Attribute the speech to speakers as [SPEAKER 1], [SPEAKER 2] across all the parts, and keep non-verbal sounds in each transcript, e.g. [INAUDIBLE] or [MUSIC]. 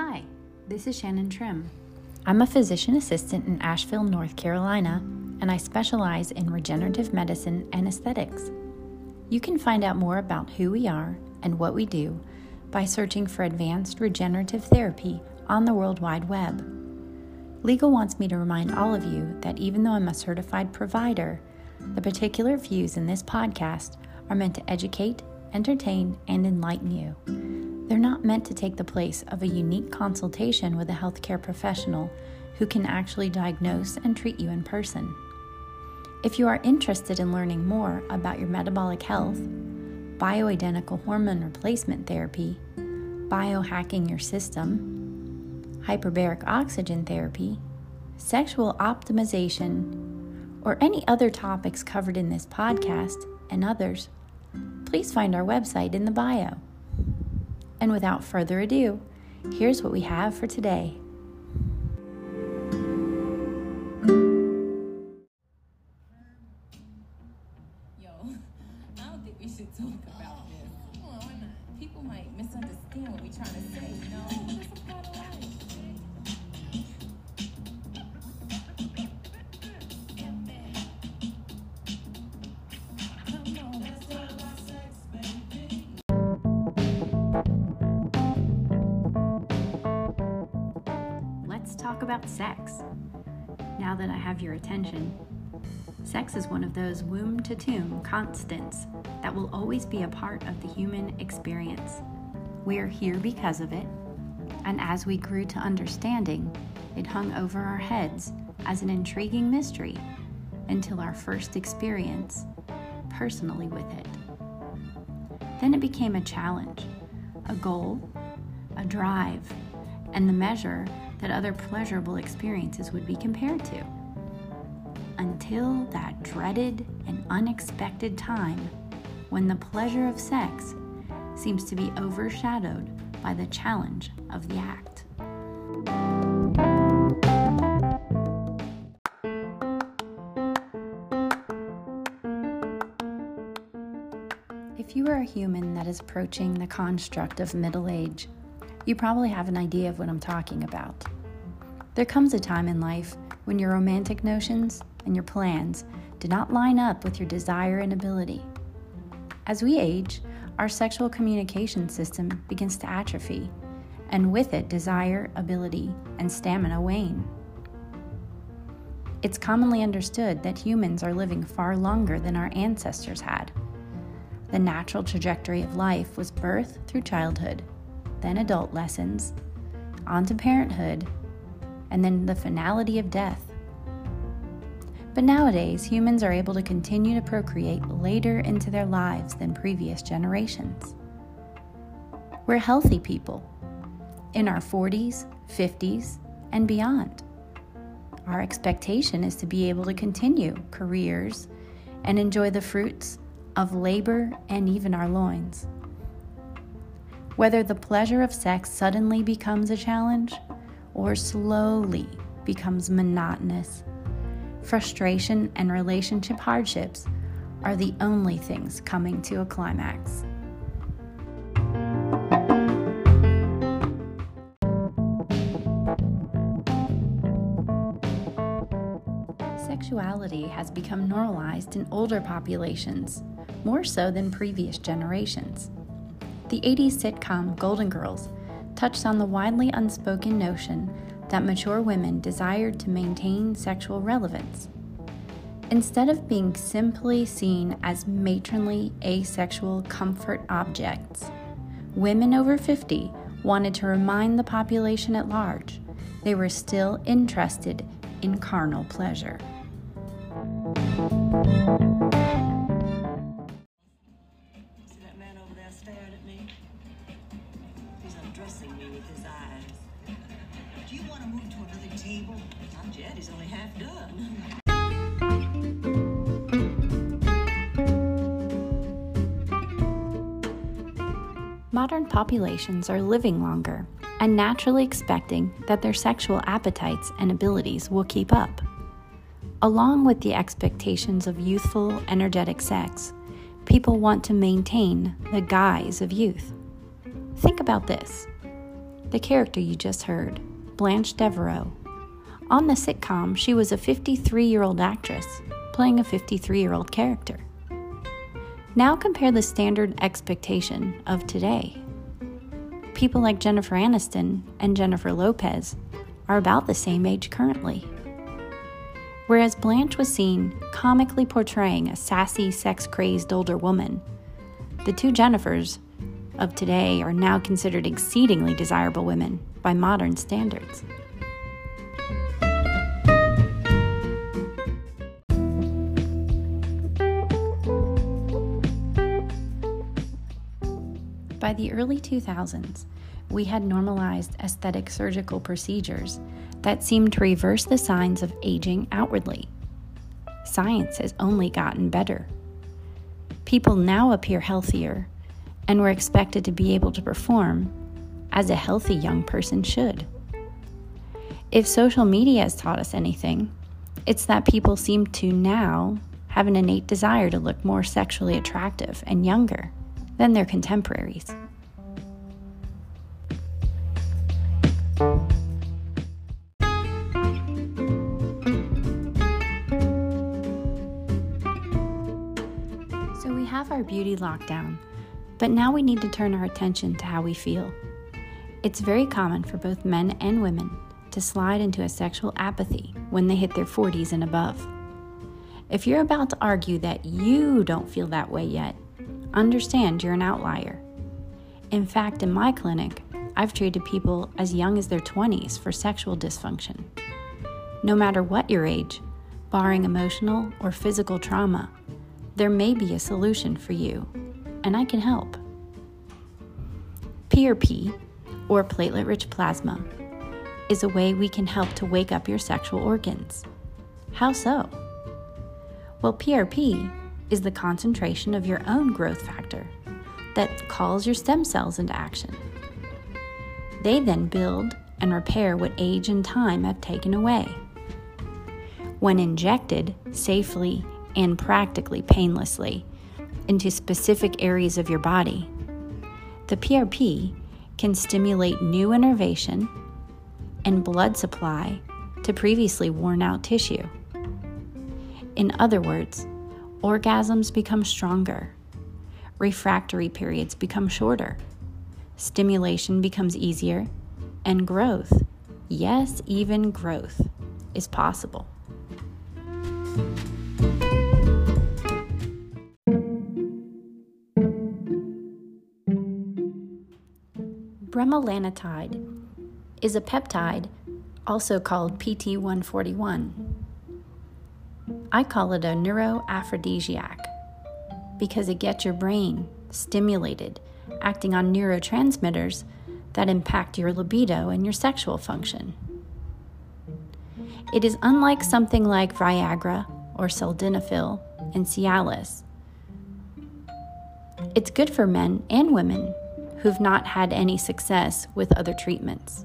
[SPEAKER 1] Hi, this is Shannon Trim. I'm a physician assistant in Asheville, North Carolina, and I specialize in regenerative medicine and aesthetics. You can find out more about who we are and what we do by searching for advanced regenerative therapy on the World Wide Web. Legal wants me to remind all of you that even though I'm a certified provider, the particular views in this podcast are meant to educate, entertain, and enlighten you. They're not meant to take the place of a unique consultation with a healthcare professional who can actually diagnose and treat you in person. If you are interested in learning more about your metabolic health, bioidentical hormone replacement therapy, biohacking your system, hyperbaric oxygen therapy, sexual optimization, or any other topics covered in this podcast and others, please find our website in the bio. And without further ado, here's what we have for today.
[SPEAKER 2] Yo, [LAUGHS] I don't think we should talk about this. People might misunderstand what we're trying to say, you know? About sex.
[SPEAKER 1] Now that I have your attention, sex is one of those womb to tomb constants that will always be a part of the human experience. We are here because of it, and as we grew to understanding, it hung over our heads as an intriguing mystery until our first experience personally with it. Then it became a challenge, a goal, a drive, and the measure that other pleasurable experiences would be compared to. Until that dreaded and unexpected time when the pleasure of sex seems to be overshadowed by the challenge of the act. If you are a human that is approaching the construct of middle age, you probably have an idea of what I'm talking about. There comes a time in life when your romantic notions and your plans do not line up with your desire and ability. As we age, our sexual communication system begins to atrophy, and with it, desire, ability, and stamina wane. It's commonly understood that humans are living far longer than our ancestors had. The natural trajectory of life was birth through childhood, then adult lessons, on to parenthood, and then the finality of death. But nowadays, humans are able to continue to procreate later into their lives than previous generations. We're healthy people in our 40s, 50s, and beyond. Our expectation is to be able to continue careers and enjoy the fruits of labor and even our loins. Whether the pleasure of sex suddenly becomes a challenge or slowly becomes monotonous, frustration and relationship hardships are the only things coming to a climax. Sexuality has become normalized in older populations, more so than previous generations. The 80s sitcom Golden Girls touched on the widely unspoken notion that mature women desired to maintain sexual relevance. Instead of being simply seen as matronly asexual comfort objects, women over 50 wanted to remind the population at large they were still interested in carnal pleasure. Modern populations are living longer and naturally expecting that their sexual appetites and abilities will keep up. Along with the expectations of youthful, energetic sex, people want to maintain the guise of youth. Think about this the character you just heard, Blanche Devereaux. On the sitcom, she was a 53 year old actress playing a 53 year old character. Now compare the standard expectation of today. People like Jennifer Aniston and Jennifer Lopez are about the same age currently. Whereas Blanche was seen comically portraying a sassy, sex crazed older woman, the two Jennifers of today are now considered exceedingly desirable women by modern standards. By the early 2000s, we had normalized aesthetic surgical procedures that seemed to reverse the signs of aging outwardly. Science has only gotten better. People now appear healthier and were expected to be able to perform as a healthy young person should. If social media has taught us anything, it's that people seem to now have an innate desire to look more sexually attractive and younger than their contemporaries. So we have our beauty lockdown, but now we need to turn our attention to how we feel. It's very common for both men and women to slide into a sexual apathy when they hit their 40s and above. If you're about to argue that you don't feel that way yet, understand you're an outlier. In fact, in my clinic, I've treated people as young as their 20s for sexual dysfunction. No matter what your age, barring emotional or physical trauma, there may be a solution for you, and I can help. PRP, or platelet rich plasma, is a way we can help to wake up your sexual organs. How so? Well, PRP is the concentration of your own growth factor that calls your stem cells into action. They then build and repair what age and time have taken away. When injected safely and practically painlessly into specific areas of your body, the PRP can stimulate new innervation and blood supply to previously worn out tissue. In other words, orgasms become stronger, refractory periods become shorter, stimulation becomes easier, and growth, yes, even growth, is possible. Bremelanotide is a peptide also called PT141. I call it a neuroaphrodisiac because it gets your brain stimulated, acting on neurotransmitters that impact your libido and your sexual function. It is unlike something like Viagra or sildenafil and Cialis. It's good for men and women who've not had any success with other treatments.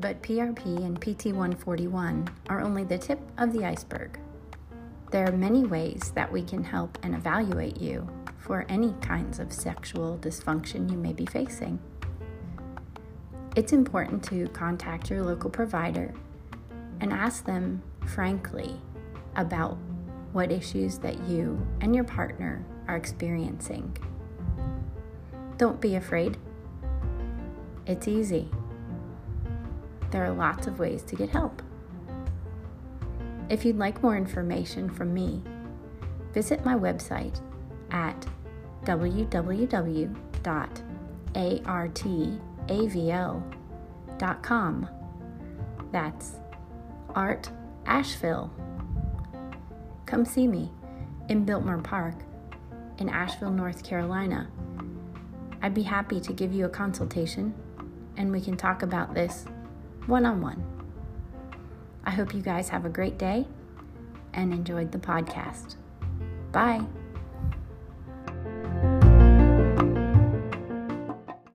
[SPEAKER 1] But PRP and PT141 are only the tip of the iceberg. There are many ways that we can help and evaluate you for any kinds of sexual dysfunction you may be facing. It's important to contact your local provider and ask them frankly about what issues that you and your partner are experiencing. Don't be afraid. It's easy. There are lots of ways to get help. If you'd like more information from me, visit my website at www.artavl.com. That's Art Asheville. Come see me in Biltmore Park in Asheville, North Carolina. I'd be happy to give you a consultation and we can talk about this one on one. I hope you guys have a great day and enjoyed the podcast. Bye.